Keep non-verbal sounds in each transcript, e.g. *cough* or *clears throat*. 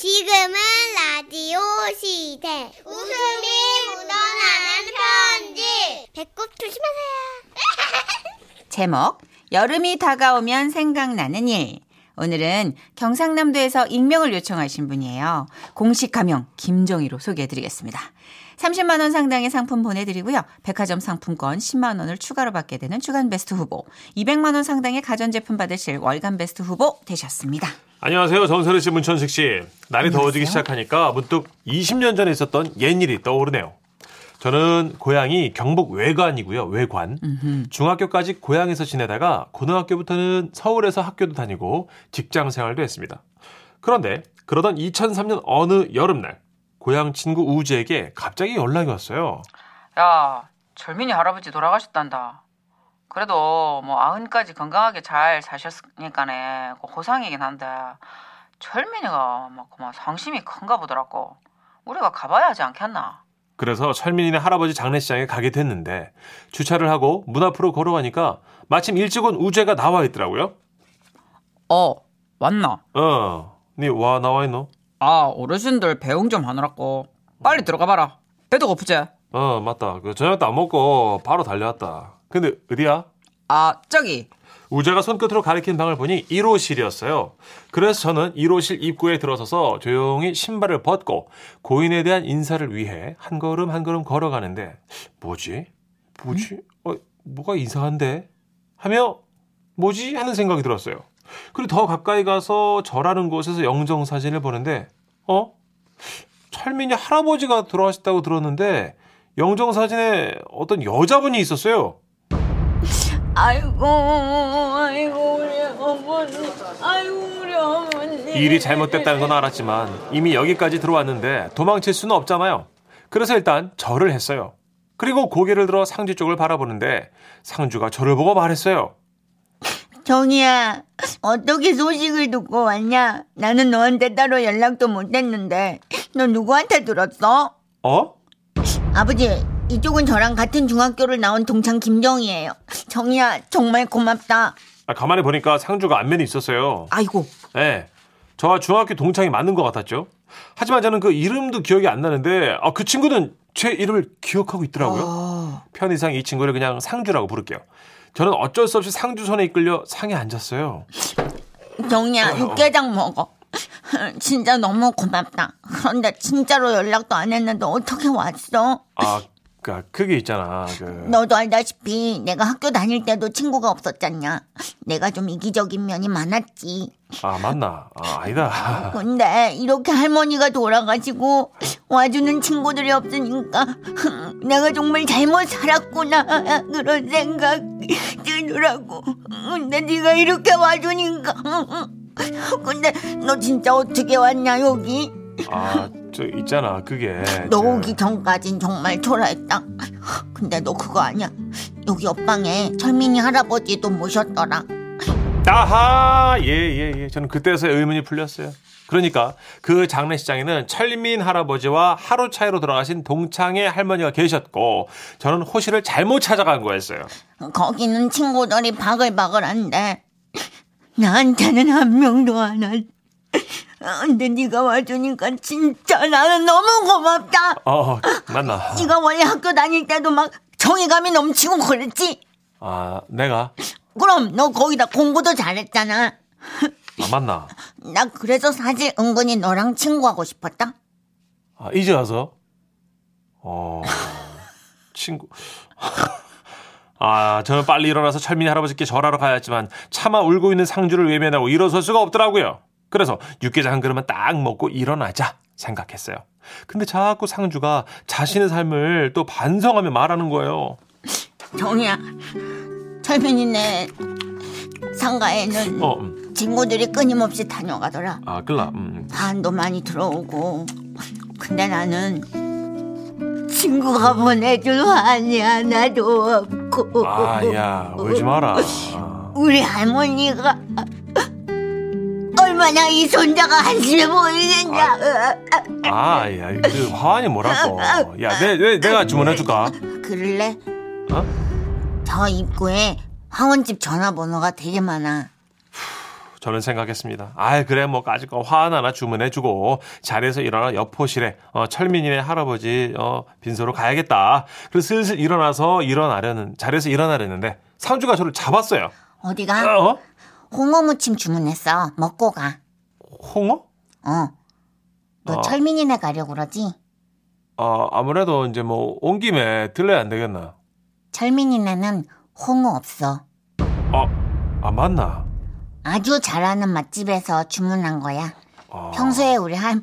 지금은 라디오 시대. 웃음이 묻어나는 편지. 배꼽 조심하세요. *laughs* 제목 여름이 다가오면 생각나는 일. 오늘은 경상남도에서 익명을 요청하신 분이에요. 공식 가명 김정희로 소개해드리겠습니다. 30만 원 상당의 상품 보내드리고요. 백화점 상품권 10만 원을 추가로 받게 되는 주간 베스트 후보, 200만 원 상당의 가전제품 받으실 월간 베스트 후보 되셨습니다. 안녕하세요. 정선우 씨, 문천식 씨. 날이 안녕하세요. 더워지기 시작하니까 문득 20년 전에 있었던 옛일이 떠오르네요. 저는 고향이 경북 외관이고요. 외관. 중학교까지 고향에서 지내다가 고등학교부터는 서울에서 학교도 다니고 직장 생활도 했습니다. 그런데 그러던 2003년 어느 여름날 고향 친구 우주에게 갑자기 연락이 왔어요. 야, 절민이 할아버지 돌아가셨단다. 그래도 뭐 아흔까지 건강하게 잘 사셨으니까네 그 호상이긴 한데 철민이가 막 그만 상심이 큰가 보더라고. 우리가 가봐야 하지 않겠나? 그래서 철민이네 할아버지 장례식장에 가게 됐는데 주차를 하고 문 앞으로 걸어가니까 마침 일찍 온 우주가 나와 있더라고요. 어, 왔나? 어, 니 와 나와 있노? 아, 어르신들 배웅 좀 하느라고. 빨리 들어가 봐라. 배도 고프지? 어, 맞다. 그 저녁도 안 먹고 바로 달려왔다. 근데 어디야? 아, 저기. 우재가 손끝으로 가리킨 방을 보니 1호실이었어요. 그래서 저는 1호실 입구에 들어서서 조용히 신발을 벗고 고인에 대한 인사를 위해 한 걸음 한 걸음 걸어가는데 뭐지? 뭐지? 어, 뭐가 이상한데? 하며 뭐지? 하는 생각이 들었어요. 그리고 더 가까이 가서 저라는 곳에서 영정 사진을 보는데 어? 철민이 할아버지가 돌아가셨다고 들었는데 영정 사진에 어떤 여자분이 있었어요. 아이고, 아이고, 우리 어머니, 아이고, 우리 어머니. 일이 잘못됐다는 건 알았지만 이미 여기까지 들어왔는데 도망칠 수는 없잖아요. 그래서 일단 절을 했어요. 그리고 고개를 들어 상주 쪽을 바라보는데 상주가 저를 보고 말했어요. 정이야, 어떻게 소식을 듣고 왔냐? 나는 너한테 따로 연락도 못 했는데, 너 누구한테 들었어? 어? 아버지, 이쪽은 저랑 같은 중학교를 나온 동창 김정이에요. 정이야, 정말 고맙다. 아, 가만히 보니까 상주가 안면이 있었어요. 아이고, 네. 저와 중학교 동창이 맞는 것 같았죠. 하지만 저는 그 이름도 기억이 안 나는데 아, 그 친구는 제 이름을 기억하고 있더라고요. 편의상 이 친구를 그냥 상주라고 부를게요. 저는 어쩔 수 없이 상주 손에 이끌려 상에 앉았어요. 정이야, 육개장 먹어. *laughs* 진짜 너무 고맙다. 그런데 진짜로 연락도 안 했는데 어떻게 왔어? 아, 그, 그게 있잖아. 그. 너도 알다시피 내가 학교 다닐 때도 친구가 없었잖냐. 내가 좀 이기적인 면이 많았지. 아, 맞나? 아, 아니다. 근데 이렇게 할머니가 돌아가시고 와주는 친구들이 없으니까 *laughs* 내가 정말 잘못 살았구나 그런 생각이 들더라고. 근데 네가 이렇게 와주니까. *laughs* 근데 너 진짜 어떻게 왔냐 여기? 아, 저 있잖아. 그게. 너 저- 오기 전까진 정말 초라했다. 근데 너 그거 아니야? 여기 옆방에 철민이 할아버지도 모셨더라. 아하! 예, 예, 예. 저는 그때서야 의문이 풀렸어요. 그러니까 그 장례식장에는 철민 할아버지와 하루 차이로 돌아가신 동창의 할머니가 계셨고 저는 호실을 잘못 찾아간 거였어요. 거기는 친구들이 바글바글한데 나한테는 한 명도 안 왔. 근데 네가 와주니까 진짜 나는 너무 고맙다. 어, 맞나? 네가 원래 학교 다닐 때도 막 정의감이 넘치고 그랬지. 아, 내가? 그럼 너 거기다 공부도 잘했잖아. 아, 맞나? *laughs* 나 그래서 사실 은근히 너랑 친구하고 싶었다. 아, 이제 와서? 어, *laughs* 친구. *laughs* 아, 저는 빨리 일어나서 철민이 할아버지께 절하러 가야 했지만 차마 울고 있는 상주를 외면하고 일어설 수가 없더라고요. 그래서 육개장 한 그릇만 딱 먹고 일어나자 생각했어요. 근데 자꾸 상주가 자신의 삶을 또 반성하며 말하는 거예요. 정이야, 철민이네 상가에는 어, 음. 친구들이 끊임없이 다녀가더라. 아, 끌라. 음. 반도 많이 들어오고. 근데 나는 친구가 보내줄 환이 하나도 없고. 아, 야, 울지 마라. 아. 우리 할머니가 얼마나 이 손자가 한심해 보이겠냐. 아, 야, 그 화환이 뭐라고. 야, 내, 내, 내가 주문해줄까? 그럴래? 어? 저 입구에 화원집 전화번호가 되게 많아. 저는 생각했습니다. 아 그래 뭐 까짓 거 화 하나 주문해주고 자리에서 일어나 여포실에 어, 철민이네 할아버지 어, 빈소로 가야겠다. 그래서 슬슬 일어나서 일어나려는 자리에서 일어나려는데 상주가 저를 잡았어요. 어디가? 어? 홍어 무침 주문했어. 먹고 가. 홍어? 어. 너 어. 철민이네 가려고 그러지? 어, 아무래도 이제 뭐 온 김에 들려야 안 되겠나? 철민이네는 홍어 없어. 어, 아 맞나? 아주 잘하는 맛집에서 주문한 거야. 어. 평소에 우리 할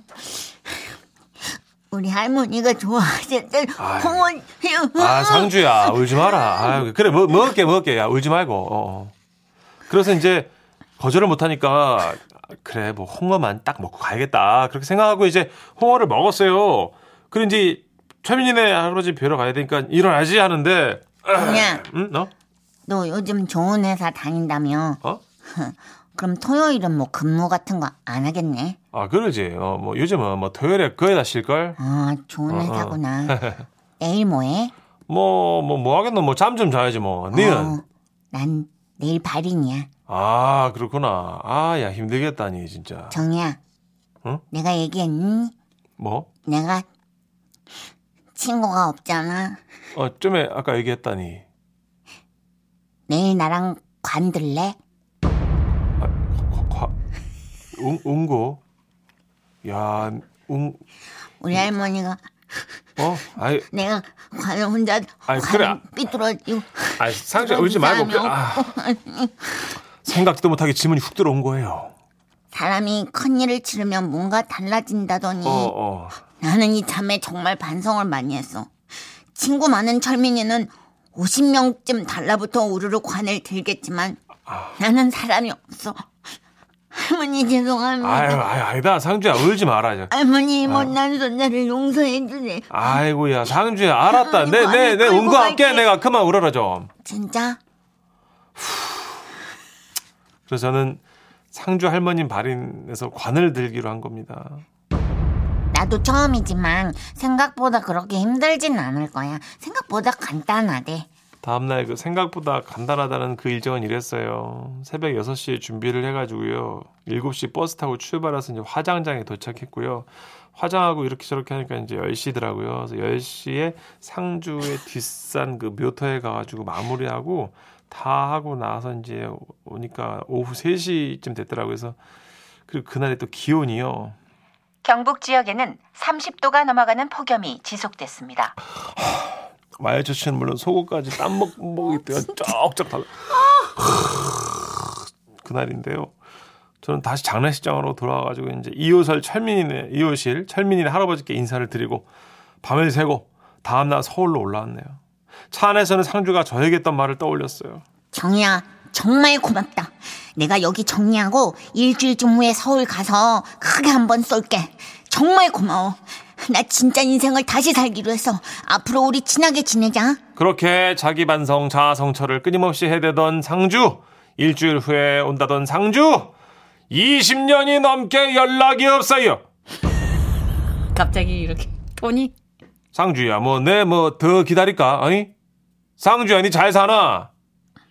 우리 할머니가 좋아하셨던 아유. 홍어 아 상주야 울지 마라. 아유, 그래 먹, 먹을게 먹을게 야 울지 말고. 어, 어. 그래서 이제 거절을 못 하니까 그래 뭐 홍어만 딱 먹고 가야겠다 그렇게 생각하고 이제 홍어를 먹었어요. 이제 최민이네 할아버지 뵈러 가야 되니까 일어나지 하는데 그냥 응 너? 너 요즘 좋은 회사 다닌다며? 어? *laughs* 그럼 토요일은 뭐 근무 같은 거 안 하겠네? 아 그러지. 어 뭐 요즘은 뭐 토요일에 거의 다 쉴 걸. 아 좋은 어, 어. 회사구나. *laughs* 내일 뭐해? 뭐뭐 뭐 하겠노 뭐 잠 좀 자야지 뭐. 니는? 어, 난 내일 발인이야. 아 그렇구나. 아야 힘들겠다니 진짜. 정이야. 응? 내가 얘기했니? 뭐? 내가 친구가 없잖아. 어 좀에 아까 얘기했다니. 내일 나랑 관들래? 웅, 웅고. 야, 웅, 우리 할머니가 어? 아이, 내가 관을 혼자 아이, 관 그래. 삐뚤어지고 아이, 상자 울지 말고. 그, 아, 생각지도 못하게 지문이 훅 들어온 거예요. 사람이 큰 일을 치르면 뭔가 달라진다더니 어, 어. 나는 이 참에 정말 반성을 많이 했어. 친구 많은 철민이는 50명쯤 달라붙어 우르르 관을 들겠지만 나는 사람이 없어. 할머니 죄송합니다. 아유, 아유, 아니다. 상주야, 울지 마라. 할머니 못난 손자를 용서해 주세요. 아이고야, 상주야, 알았다. 내, 내, 내 아이고, 운거 할게. 갈게. 내가 그만 울어라 좀. 진짜? 그래서 저는 상주 할머님 발인에서 관을 들기로 한 겁니다. 나도 처음이지만 생각보다 그렇게 힘들진 않을 거야. 생각보다 간단하대. 다음날 그 생각보다 간단하다는 그 일정은 이랬어요. 새벽 6시에 준비를 해가지고요. 7시 버스 타고 출발해서 이제 화장장에 도착했고요. 화장하고 이렇게 저렇게 하니까 이제 10시더라고요. 그래서 10시에 상주의 뒷산 그 묘터에 가가지고 마무리하고 다 하고 나서 이제 오니까 오후 3시쯤 됐더라고요. 그래서 그리고 그날의 또 기온이요. 경북 지역에는 30도가 넘어가는 폭염이 지속됐습니다. 말저씨는 물론 속옷까지 땀먹 먹이 때가 쩍쩍 달라. 그날인데요. 저는 다시 장례식장으로 돌아와가지고 이제 이호설 철민이네 이호실 철민이네 할아버지께 인사를 드리고 밤을 새고 다음날 서울로 올라왔네요. 차 안에서는 상주가 저에게 했던 말을 떠올렸어요. 정이야, 정말 고맙다. 내가 여기 정리하고 일주일쯤 후에 서울 가서 크게 한번 쏠게. 정말 고마워. 나 진짜 인생을 다시 살기로 했어. 앞으로 우리 친하게 지내자. 그렇게 자기 반성 자아 성찰을 끊임없이 해대던 상주 일주일 후에 온다던 상주 20년이 넘게 연락이 없어요. 갑자기 이렇게 톤이 상주야, 뭐, 내, 뭐, 더 기다릴까? 아니? 상주야, 니 잘 사나?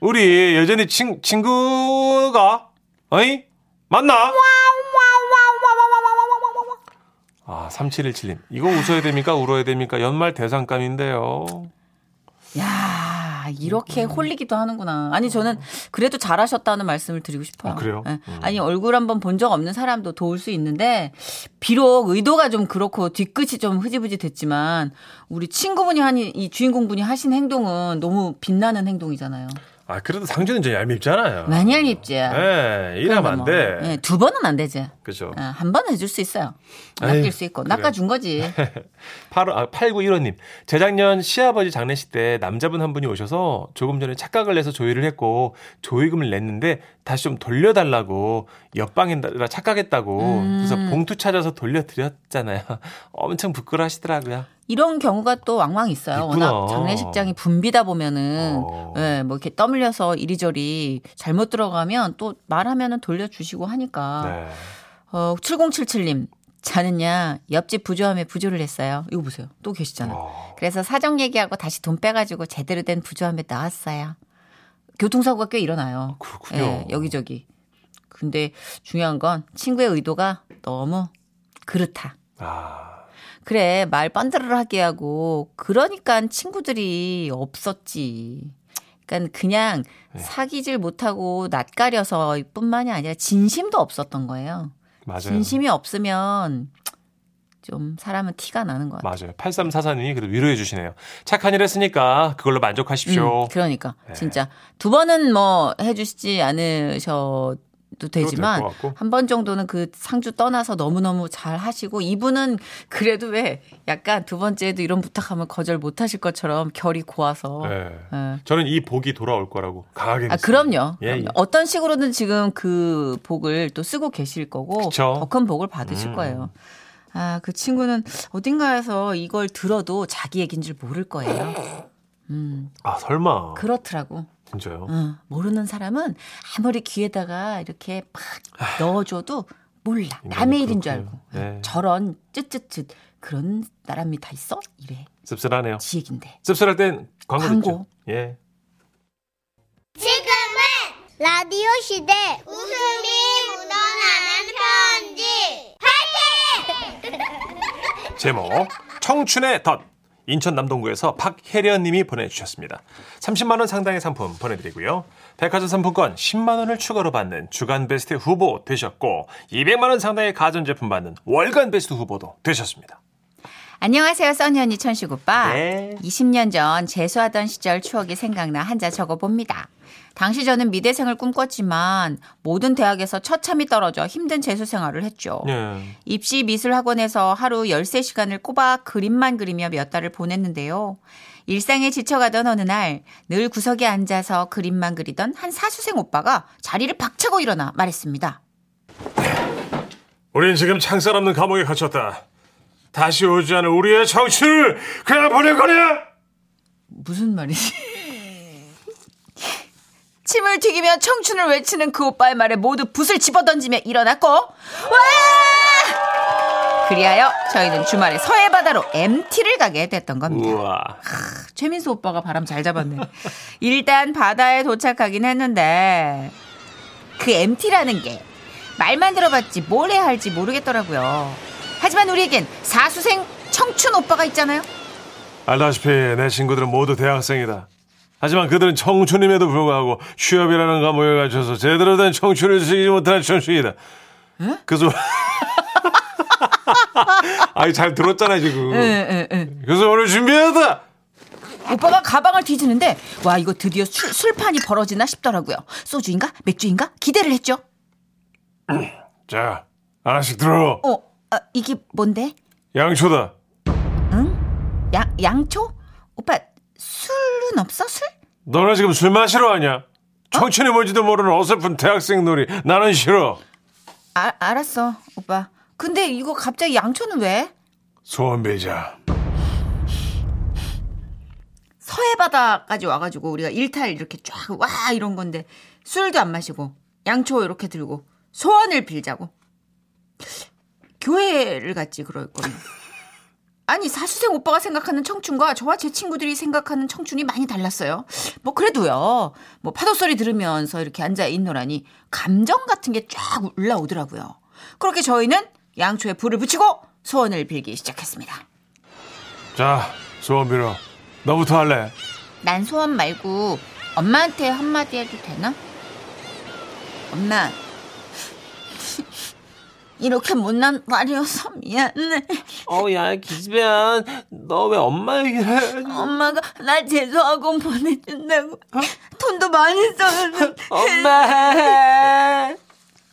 우리 여전히 친, 친구가? 아니? 맞나? 아, 3717님. 이거 웃어야 됩니까? 울어야 됩니까? 연말 대상감인데요. 야 이렇게 홀리기도 하는구나. 아니 저는 그래도 잘하셨다는 말씀을 드리고 싶어요. 아, 그래요? 예. 음. 아니 얼굴 한번 본 적 없는 사람도 도울 수 있는데 비록 의도가 좀 그렇고 뒤끝이 좀 흐지부지 됐지만 우리 친구분이 한이 주인공분이 하신 행동은 너무 빛나는 행동이잖아요. 아, 그래도 상주는 좀 얄밉잖아요. 많이 얄밉지. 예, 이러면 안 돼. 예, 두 번은 안 되지. 그죠. 예, 한 번은 해줄 수 있어요. 낚일 수 있고. 낚아준 거지. *laughs* 8, 아, 8915님. 재작년 시아버지 장례식 때 남자분 한 분이 오셔서 조금 전에 착각을 내서 조의를 했고 조의금을 냈는데 다시 좀 돌려달라고 옆방이라 착각했다고 그래서 봉투 찾아서 돌려드렸잖아요. *laughs* 엄청 부끄러워하시더라고요. 이런 경우가 또 왕왕 있어요. 있구나. 워낙 장례식장이 붐비다 보면은 어. 예, 뭐 이렇게 떠밀려서 이리저리 잘못 들어가면 또 말하면은 돌려주시고 하니까. 네. 어, 7077님. 저는요, 옆집 부조함에 부조를 했어요. 이거 보세요. 또 계시잖아요. 어. 그래서 사정 얘기하고 다시 돈 빼가지고 제대로 된 부조함에 나왔어요. 교통사고가 꽤 일어나요. 그렇군요. 예, 여기저기. 근데 중요한 건 친구의 의도가 너무 그렇다. 아, 그래, 말 뻔드르르하게 하고, 그러니까 친구들이 없었지. 그러니까 그냥 네. 사귀질 못하고 낯가려서 뿐만이 아니라 진심도 없었던 거예요. 맞아요. 진심이 없으면 좀 사람은 티가 나는 것 같아요. 맞아요. 8344님이 그래도 위로해 주시네요. 착한 일 했으니까 그걸로 만족하십시오. 음, 그러니까 네. 진짜 두 번은 뭐 해주시지 않으셔 도 되지만. 한 번 정도는 그 상주 떠나서 너무 너무 잘 하시고 이분은 그래도 왜 약간 두 번째에도 이런 부탁하면 거절 못 하실 것처럼 결이 고와서 네. 예. 저는 이 복이 돌아올 거라고 강하게 아. 그럼요. 예, 예. 그럼요. 어떤 식으로든 지금 그 복을 또 쓰고 계실 거고. 더 큰 복을 받으실 음. 거예요. 아, 그 친구는 어딘가에서 이걸 들어도 자기 얘기인 줄 모를 거예요. 음, 아, 설마. 그렇더라고. 진짜요? 어, 모르는 사람은 아무리 귀에다가 이렇게 막 넣어줘도 몰라. 남의 일인 줄 알고. 네. 저런 쯧쯧쯧 그런 사람이 다 있어? 이래. 씁쓸하네요. 지 얘긴데. 씁쓸할 땐 광고 광고. 예. 지금은 라디오 시대 웃음이 묻어나는 편지 제목 청춘의 덫 인천 남동구에서 박혜련 님이 보내주셨습니다. 30만 원 상당의 상품 보내드리고요. 백화점 상품권 10만 원을 추가로 받는 주간 베스트 후보 되셨고 200만 원 상당의 가전제품 받는 월간 베스트 후보도 되셨습니다. 안녕하세요, 써니 언니 천식 오빠. 네. 20년 전 재수하던 시절 추억이 생각나 한자 적어봅니다. 당시 저는 미대생을 꿈꿨지만 모든 대학에서 처참히 떨어져 힘든 재수 생활을 했죠. 예. 입시 미술 학원에서 하루 13시간을 꼬박 그림만 그리며 몇 달을 보냈는데요. 일상에 지쳐가던 어느 날 늘 구석에 앉아서 그림만 그리던 한 사수생 오빠가 자리를 박차고 일어나 말했습니다. 우린 지금 창살 없는 감옥에 갇혔다. 다시 오지 않을 우리의 청춘을 그냥 보낼 거냐? 무슨 말이지? 침을 튀기며 청춘을 외치는 그 오빠의 말에 모두 붓을 집어던지며 일어났고 와! 그리하여 저희는 주말에 서해 바다로 MT를 가게 됐던 겁니다. 우와. 최민수 오빠가 바람 잘 잡았네. 일단 바다에 도착하긴 했는데 그 MT라는 게 말만 들어봤지 뭘 해야 할지 모르겠더라고요. 하지만 우리에겐 사수생 청춘 오빠가 있잖아요. 알다시피 내 친구들은 모두 대학생이다. 하지만 그들은 청춘임에도 불구하고 취업이라는 과목에 갇혀서 제대로 된 청춘을 즐기지 못하는 청춘이다. 그래서 *laughs* 아니 잘 들었잖아 지금. 예, 그래서 오늘 준비했다. 오빠가 가방을 뒤지는데 와 이거 드디어 술, 술판이 벌어지나 싶더라고요. 소주인가 맥주인가 기대를 했죠. *clears throat* 자 하나씩 들어. 어 아, 이게 뭔데? 양초다. 양 양초? 오빠 술은 없어 술? 너네 지금 술 마시러 왔냐? 청춘이 뭔지도 모르는 어설픈 대학생 놀이 나는 싫어. 아, 알았어 오빠. 근데 이거 갑자기 양초는 왜? 소원 빌자. 서해 바다까지 와가지고 우리가 일탈 이렇게 쫙 와 이런 건데 술도 안 마시고 양초 이렇게 들고 소원을 빌자고 교회를 갔지 그럴 거면 아니 사수생 오빠가 생각하는 청춘과 저와 제 친구들이 생각하는 청춘이 많이 달랐어요 뭐 그래도요 뭐 파도 소리 들으면서 이렇게 앉아 있노라니 감정 같은 게 쫙 올라오더라고요 그렇게 저희는 양초에 불을 붙이고 소원을 빌기 시작했습니다 자 소원 빌어. 너부터 할래. 난 소원 말고 엄마한테 한마디 해도 되나? 엄마, 이렇게 못난 말이어서 미안해. 어우 야 기집애야 너 왜 엄마 얘기를 해? 엄마가 나 재수학원 보내준다고 돈도 많이 썼는데. 엄마.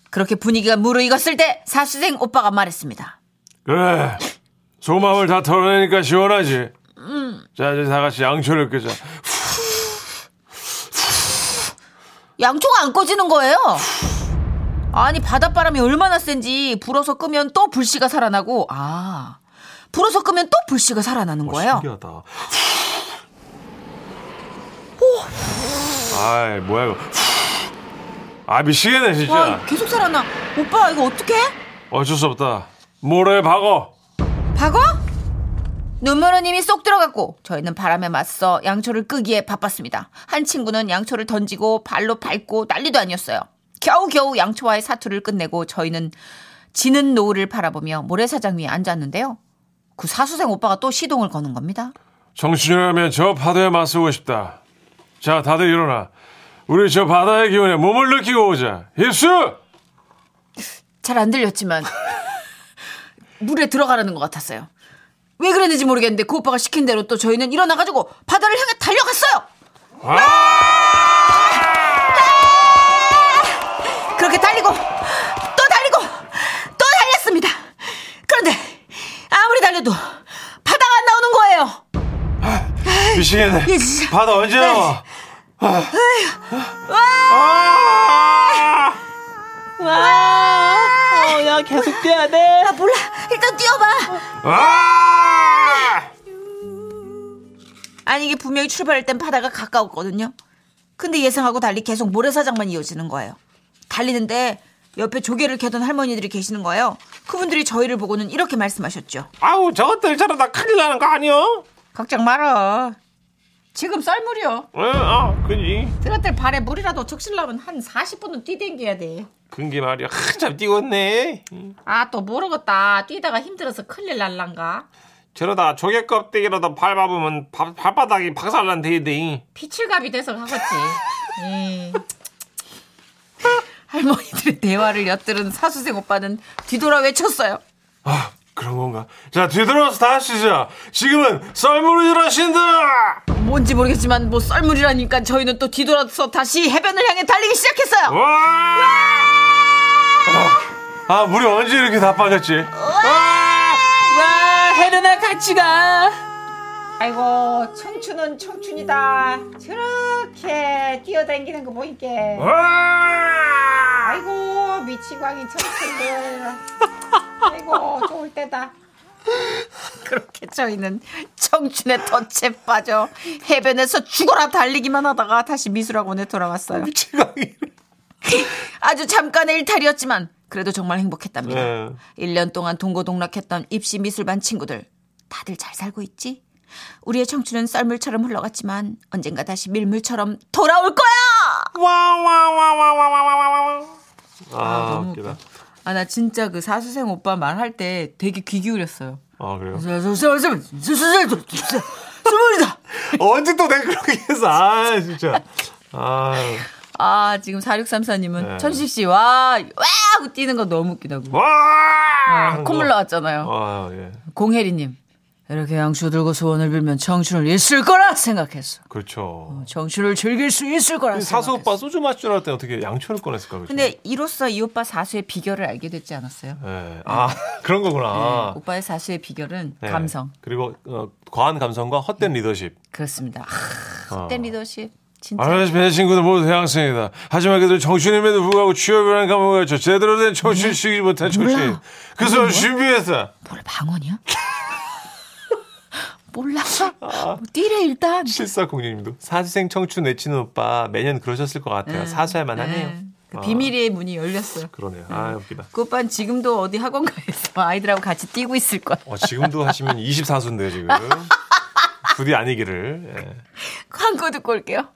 그렇게 분위기가 무르익었을 때 사수생 오빠가 말했습니다. 그래 속마음을 다 털어내니까 시원하지. 자 이제 다 같이 양초를 끄자. 양초가 안 꺼지는 거예요. 아니 바닷바람이 얼마나 센지 불어서 끄면 또 불씨가 살아나고 아 불어서 끄면 또 불씨가 살아나는 거예요. 신기하다. 아이 뭐야 이거. 아 미치겠네 진짜. 와 계속 살아나. 오빠 이거 어떡해? 어쩔 수 없다. 모래 박어. 박어? 눈물은 이미 쏙 들어갔고 저희는 바람에 맞서 양초를 끄기에 바빴습니다. 한 친구는 양초를 던지고 발로 밟고 난리도 아니었어요. 겨우겨우 양초와의 사투를 끝내고 저희는 지는 노을을 바라보며 모래사장 위에 앉았는데요. 그 사수생 오빠가 또 시동을 거는 겁니다. 정신이라면 저 파도에 맞서고 싶다. 자, 다들 일어나. 우리 저 바다의 기운에 몸을 느끼고 오자. 입수! 잘 안 들렸지만 *laughs* 물에 들어가라는 것 같았어요. 왜 그랬는지 모르겠는데 그 오빠가 시킨 대로 또 저희는 일어나가지고 바다를 향해 달려갔어요. 그렇게 달리고 또 달리고 또 달렸습니다. 그런데 아무리 달려도 바다가 안 나오는 거예요. 미치겠네. 예. 바다 언제 네. 나와? 아. 어, 야, 계속 뛰어야 돼. 아 몰라 일단 뛰어봐. 아! 아니 이게 분명히 출발할 땐 바다가 가까웠거든요. 근데 예상하고 달리 계속 모래사장만 이어지는 거예요. 달리는데 옆에 조개를 캐던 할머니들이 계시는 거예요. 그분들이 저희를 보고는 이렇게 말씀하셨죠. 아우, 저것들 저러다 큰일 나는 거 아니야? 걱정 말어. 지금 썰물이요. 어, 아, 그지. 들었을 발에 물이라도 적실라면 한 40분은 뛰댕겨야 돼. 근게 말이야. 한참 뛰었네. 아 또 모르겠다. 뛰다가 힘들어서 큰일 날란가. 저러다 조개 껍데기라도 밟아보면 바- 발바닥이 박살난 데이데. 피칠갑이 돼서 가겠지. 예. *laughs* 할머니들의 대화를 엿들은 사수생 오빠는 뒤돌아 외쳤어요. 아, 그런 건가? 자, 뒤돌아서 다시 시작. 지금은 썰물을 일하신다! 뭔지 모르겠지만 뭐 썰물이라니까 저희는 또 뒤돌아서 다시 해변을 향해 달리기 시작했어요. 와! 아, 아, 물이 언제 이렇게 다 빠졌지? 와! 와 혜련아 같이 가. 아이고 청춘은 청춘이다. 저렇게 뛰어다니는 거 보니까. 와! 아이고 미치광이 청춘들. 아이고 좋을 때다. 그렇게 저희는 청춘의 덫에 빠져 해변에서 죽어라 달리기만 하다가 다시 미술학원에 돌아왔어요. 지광이. 아주 잠깐의 일탈이었지만 그래도 정말 행복했답니다. 네. 1년 동안 동고동락했던 입시 미술반 친구들 다들 잘 살고 있지? 우리의 청춘은 썰물처럼 흘러갔지만 언젠가 다시 밀물처럼 돌아올 거야! 와와와와와와와 와. 아, 너무 웃기다. 아, 나 진짜 그 사수생 오빠 말할 때 되게 귀 기울였어요. 아, 그래요? 스물이다! 언제 또 내가 그렇게 해서, 아, 진짜. 아, 아, 지금 4634님은 네. 천식 씨, 와, 와! 하고 뛰는 거 너무 웃기다고. 와! 아, 콧물 나왔잖아요. 아, 예. 공혜리님, 이렇게 양초 들고 소원을 빌면 청춘을 있을 거라 생각했어. 그렇죠. 청춘을 즐길 수 있을 거라 생각했어. 사수 오빠 소주 마실 줄 알았더니 어떻게 양초를 꺼냈을까? 그죠? 근데 이로써 이 오빠 사수의 비결을 알게 됐지 않았어요? 예. 아, *laughs* 그런 거구나. 오빠의 사수의 비결은 네. 감성. 그리고 어, 과한 감성과 헛된 리더십. 그렇습니다. 아, 헛된 리더십. 진짜. 아저씨 배 친구들 모두 대학생이다. 하지만 그들 정신임에도 불구하고 취업이라는 과목을 저 제대로 된 정신 쓰지 못한 정신. 그래서 준비했어. 뭐래 방언이야? *laughs* 몰라. 뭐 뛰래 일단. 7406님도 사수생 청춘 외치는 오빠 매년 그러셨을 것 같아요. 사수할만 하네요. 네. 그 아, 비밀의 문이 열렸어요. 그러네요. 아, 웃기다. 그 오빠는 지금도 어디 학원가에서 *laughs* 아이들하고 같이 뛰고 있을 거야. 어, 지금도 하시면 24수인데요, 지금. *laughs* 부디 아니기를. 예. 광고 듣고 올게요.